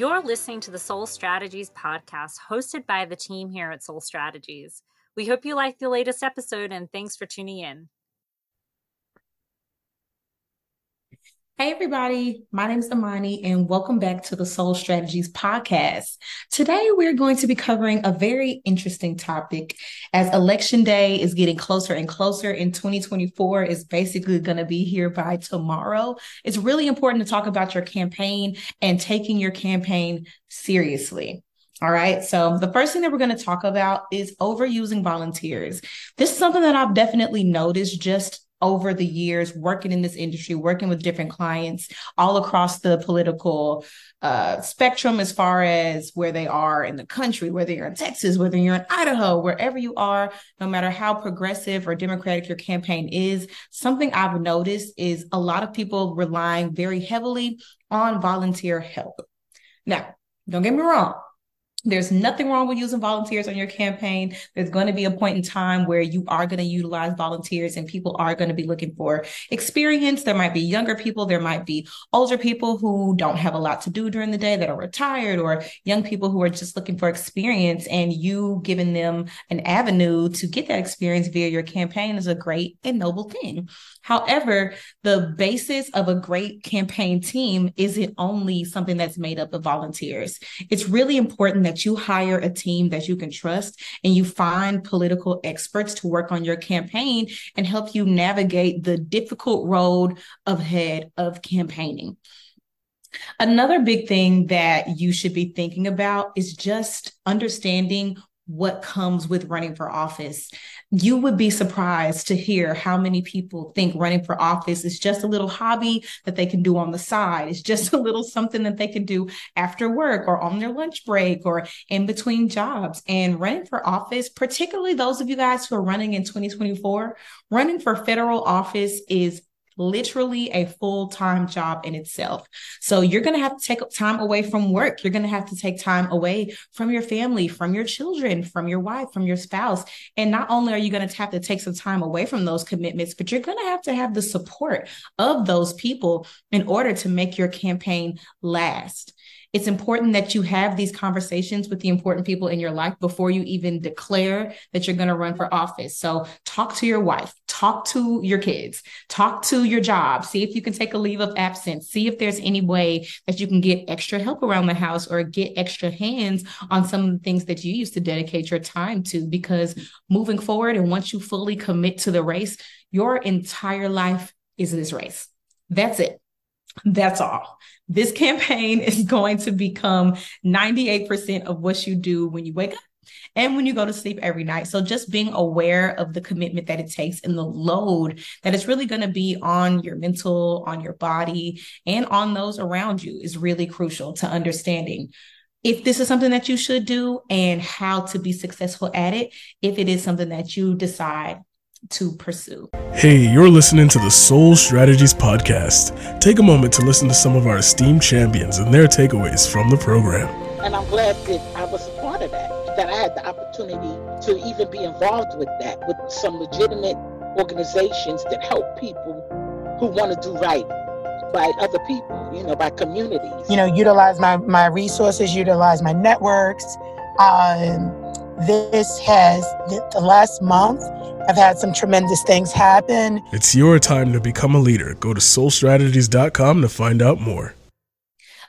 You're listening to the Sole Strategies podcast hosted by the team here at Sole Strategies. We hope you like the latest episode and thanks for tuning in. Hey, everybody. My name is Amani, and welcome back to the Sole Strategies podcast. Today, we're going to be covering a very interesting topic as election day is getting closer and closer, and 2024 is basically going to be here by tomorrow. It's really important to talk about your campaign and taking your campaign seriously. All right. So, the first thing that we're going to talk about is overusing volunteers. This is something that I've definitely noticed just over the years working in this industry, working with different clients all across the political uh, spectrum, as far as where they are in the country, whether you're in Texas, whether you're in Idaho, wherever you are, no matter how progressive or democratic your campaign is, something I've noticed is a lot of people relying very heavily on volunteer help. Now, don't get me wrong, there's nothing wrong with using volunteers on your campaign. There's going to be a point in time where you are going to utilize volunteers and people are going to be looking for experience. There might be younger people, there might be older people who don't have a lot to do during the day that are retired, or young people who are just looking for experience. And you giving them an avenue to get that experience via your campaign is a great and noble thing. However, the basis of a great campaign team isn't only something that's made up of volunteers. It's really important that you hire a team that you can trust and you find political experts to work on your campaign and help you navigate the difficult road ahead of campaigning. Another big thing that you should be thinking about is just understanding what comes with running for office. You would be surprised to hear how many people think running for office is just a little hobby that they can do on the side. It's just a little something that they can do after work or on their lunch break or in between jobs. And running for office, particularly those of you guys who are running in 2024, running for federal office is literally a full time job in itself. So you're going to have to take time away from work. You're going to have to take time away from your family, from your children, from your wife, from your spouse. And not only are you going to have to take some time away from those commitments, but you're going to have to have the support of those people in order to make your campaign last. It's important that you have these conversations with the important people in your life before you even declare that you're going to run for office. So talk to your wife, talk to your kids, talk to your job, see if you can take a leave of absence, see if there's any way that you can get extra help around the house or get extra hands on some of the things that you used to dedicate your time to. Because moving forward, and once you fully commit to the race, your entire life is this race. That's it. That's all. This campaign is going to become 98% of what you do when you wake up and when you go to sleep every night. So just being aware of the commitment that it takes and the load that it's really going to be on your mental, on your body, and on those around you is really crucial to understanding if this is something that you should do and how to be successful at it if it is something that you decide to pursue. Hey, you're listening to the Sole Strategies Podcast. Take a moment to listen to some of our esteemed champions and their takeaways from the program. And I'm glad that I was a part of that, that I had the opportunity to even be involved with that, with some legitimate organizations that help people who want to do right by other people, you know, by communities. You know, utilize my, my resources, utilize my networks. Um, this has, the last month, I've had some tremendous things happen. It's your time to become a leader. Go to solestrategies.com to find out more.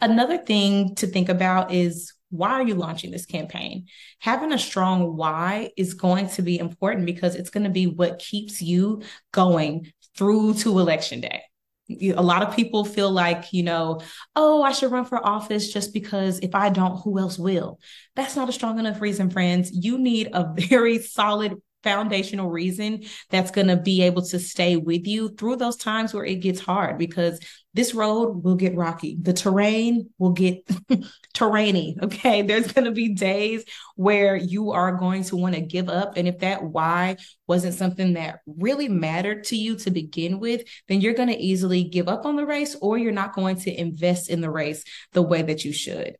Another thing to think about is why are you launching this campaign? Having a strong why is going to be important because it's going to be what keeps you going through to election day a lot of people feel like, you know, oh, I should run for office just because if I don't, who else will? That's not a strong enough reason, friends. You need a very solid foundational reason that's going to be able to stay with you through those times where it gets hard because this road will get rocky. The terrain will get terrainy. Okay. There's going to be days where you are going to want to give up. And if that why wasn't something that really mattered to you to begin with, then you're going to easily give up on the race or you're not going to invest in the race the way that you should.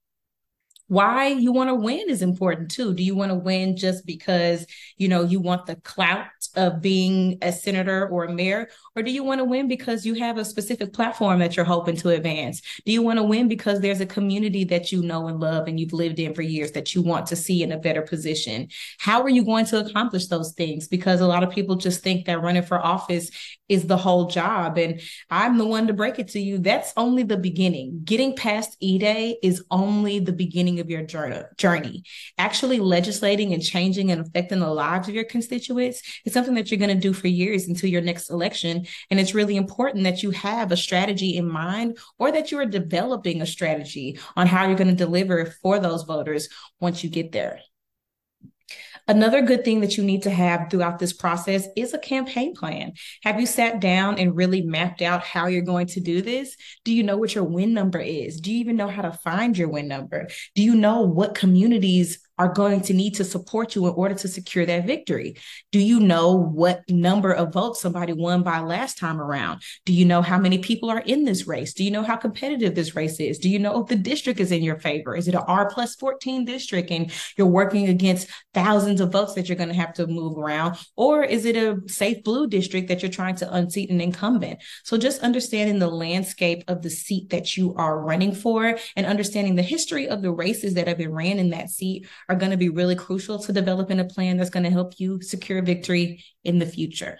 Why you want to win is important too. Do you want to win just because, you know, you want the clout of being a senator or a mayor? Or do you want to win because you have a specific platform that you're hoping to advance? Do you want to win because there's a community that you know and love and you've lived in for years that you want to see in a better position? How are you going to accomplish those things? Because a lot of people just think that running for office is the whole job. And I'm the one to break it to you. That's only the beginning. Getting past E Day is only the beginning of your journey. Actually, legislating and changing and affecting the lives of your constituents is something that you're going to do for years until your next election. And it's really important that you have a strategy in mind or that you are developing a strategy on how you're going to deliver for those voters once you get there. Another good thing that you need to have throughout this process is a campaign plan. Have you sat down and really mapped out how you're going to do this? Do you know what your win number is? Do you even know how to find your win number? Do you know what communities are going to need to support you in order to secure that victory. Do you know what number of votes somebody won by last time around? Do you know how many people are in this race? Do you know how competitive this race is? Do you know if the district is in your favor? Is it an R plus 14 district and you're working against thousands of votes that you're going to have to move around? Or is it a safe blue district that you're trying to unseat an incumbent? So just understanding the landscape of the seat that you are running for and understanding the history of the races that have been ran in that seat are going to be really crucial to developing a plan that's going to help you secure victory in the future.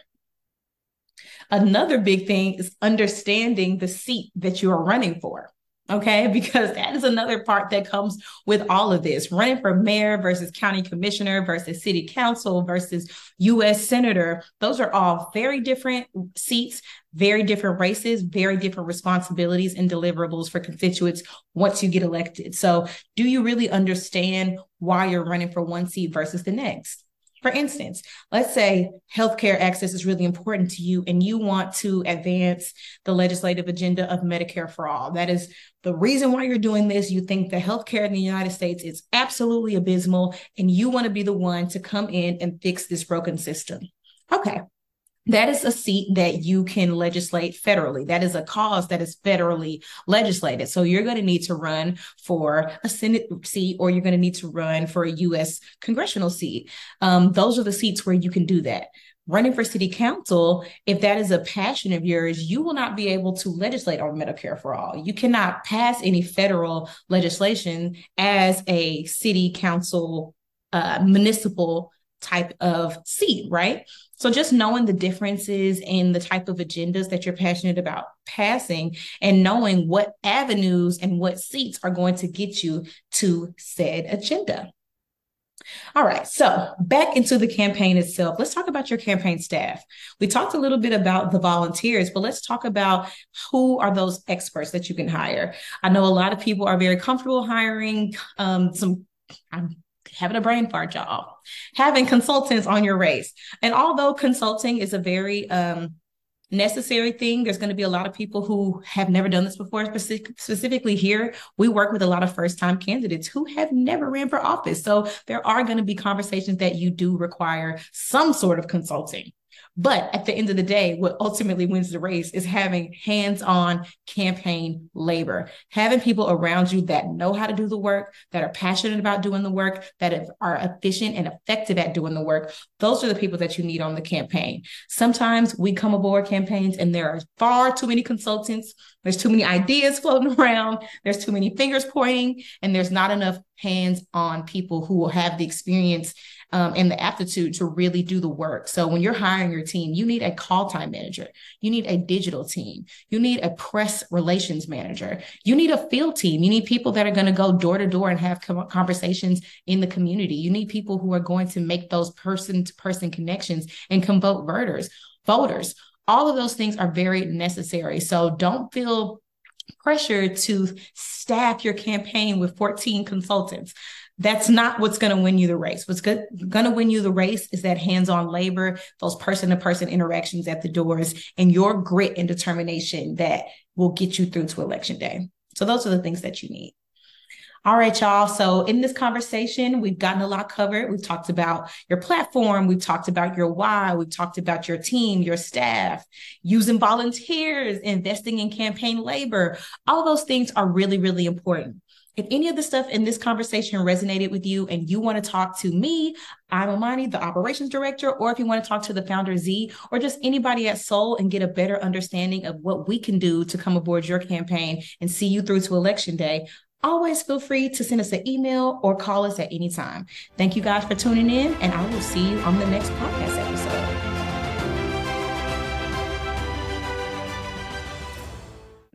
Another big thing is understanding the seat that you are running for. Okay, because that is another part that comes with all of this running for mayor versus county commissioner versus city council versus US senator. Those are all very different seats, very different races, very different responsibilities and deliverables for constituents once you get elected. So, do you really understand why you're running for one seat versus the next? For instance, let's say healthcare access is really important to you and you want to advance the legislative agenda of Medicare for all. That is the reason why you're doing this. You think the healthcare in the United States is absolutely abysmal and you want to be the one to come in and fix this broken system. Okay, that is a seat that you can legislate federally. That is a cause that is federally legislated. So you're going to need to run for a Senate seat or you're going to need to run for a U.S. congressional seat. Um, those are the seats where you can do that. Running for city council, if that is a passion of yours, you will not be able to legislate on Medicare for all. You cannot pass any federal legislation as a city council uh, municipal type of seat, right? So just knowing the differences in the type of agendas that you're passionate about passing and knowing what avenues and what seats are going to get you to said agenda. All right, so back into the campaign itself. Let's talk about your campaign staff. We talked a little bit about the volunteers, but let's talk about who are those experts that you can hire. I know a lot of people are very comfortable hiring um, some. I'm having a brain fart, y'all, having consultants on your race. And although consulting is a very um, necessary thing, there's going to be a lot of people who have never done this before. Specific, specifically here, we work with a lot of first time candidates who have never ran for office. So there are going to be conversations that you do require some sort of consulting. But at the end of the day, what ultimately wins the race is having hands on campaign labor, having people around you that know how to do the work, that are passionate about doing the work, that are efficient and effective at doing the work. Those are the people that you need on the campaign. Sometimes we come aboard campaigns and there are far too many consultants. There's too many ideas floating around. There's too many fingers pointing, and there's not enough hands on people who will have the experience um, and the aptitude to really do the work. So when you're hiring your team, you need a call time manager, you need a digital team, you need a press relations manager, you need a field team, you need people that are going to go door to door and have conversations in the community. You need people who are going to make those person to person connections and convoke voters. Voters. All of those things are very necessary. So don't feel pressure to staff your campaign with 14 consultants. That's not what's going to win you the race. What's going to win you the race is that hands on labor, those person to person interactions at the doors, and your grit and determination that will get you through to election day. So, those are the things that you need. All right, y'all. So, in this conversation, we've gotten a lot covered. We've talked about your platform, we've talked about your why, we've talked about your team, your staff, using volunteers, investing in campaign labor. All those things are really, really important. If any of the stuff in this conversation resonated with you and you want to talk to me, I'm Amani, the operations director, or if you want to talk to the founder Z or just anybody at Sole and get a better understanding of what we can do to come aboard your campaign and see you through to election day, always feel free to send us an email or call us at any time. Thank you guys for tuning in, and I will see you on the next podcast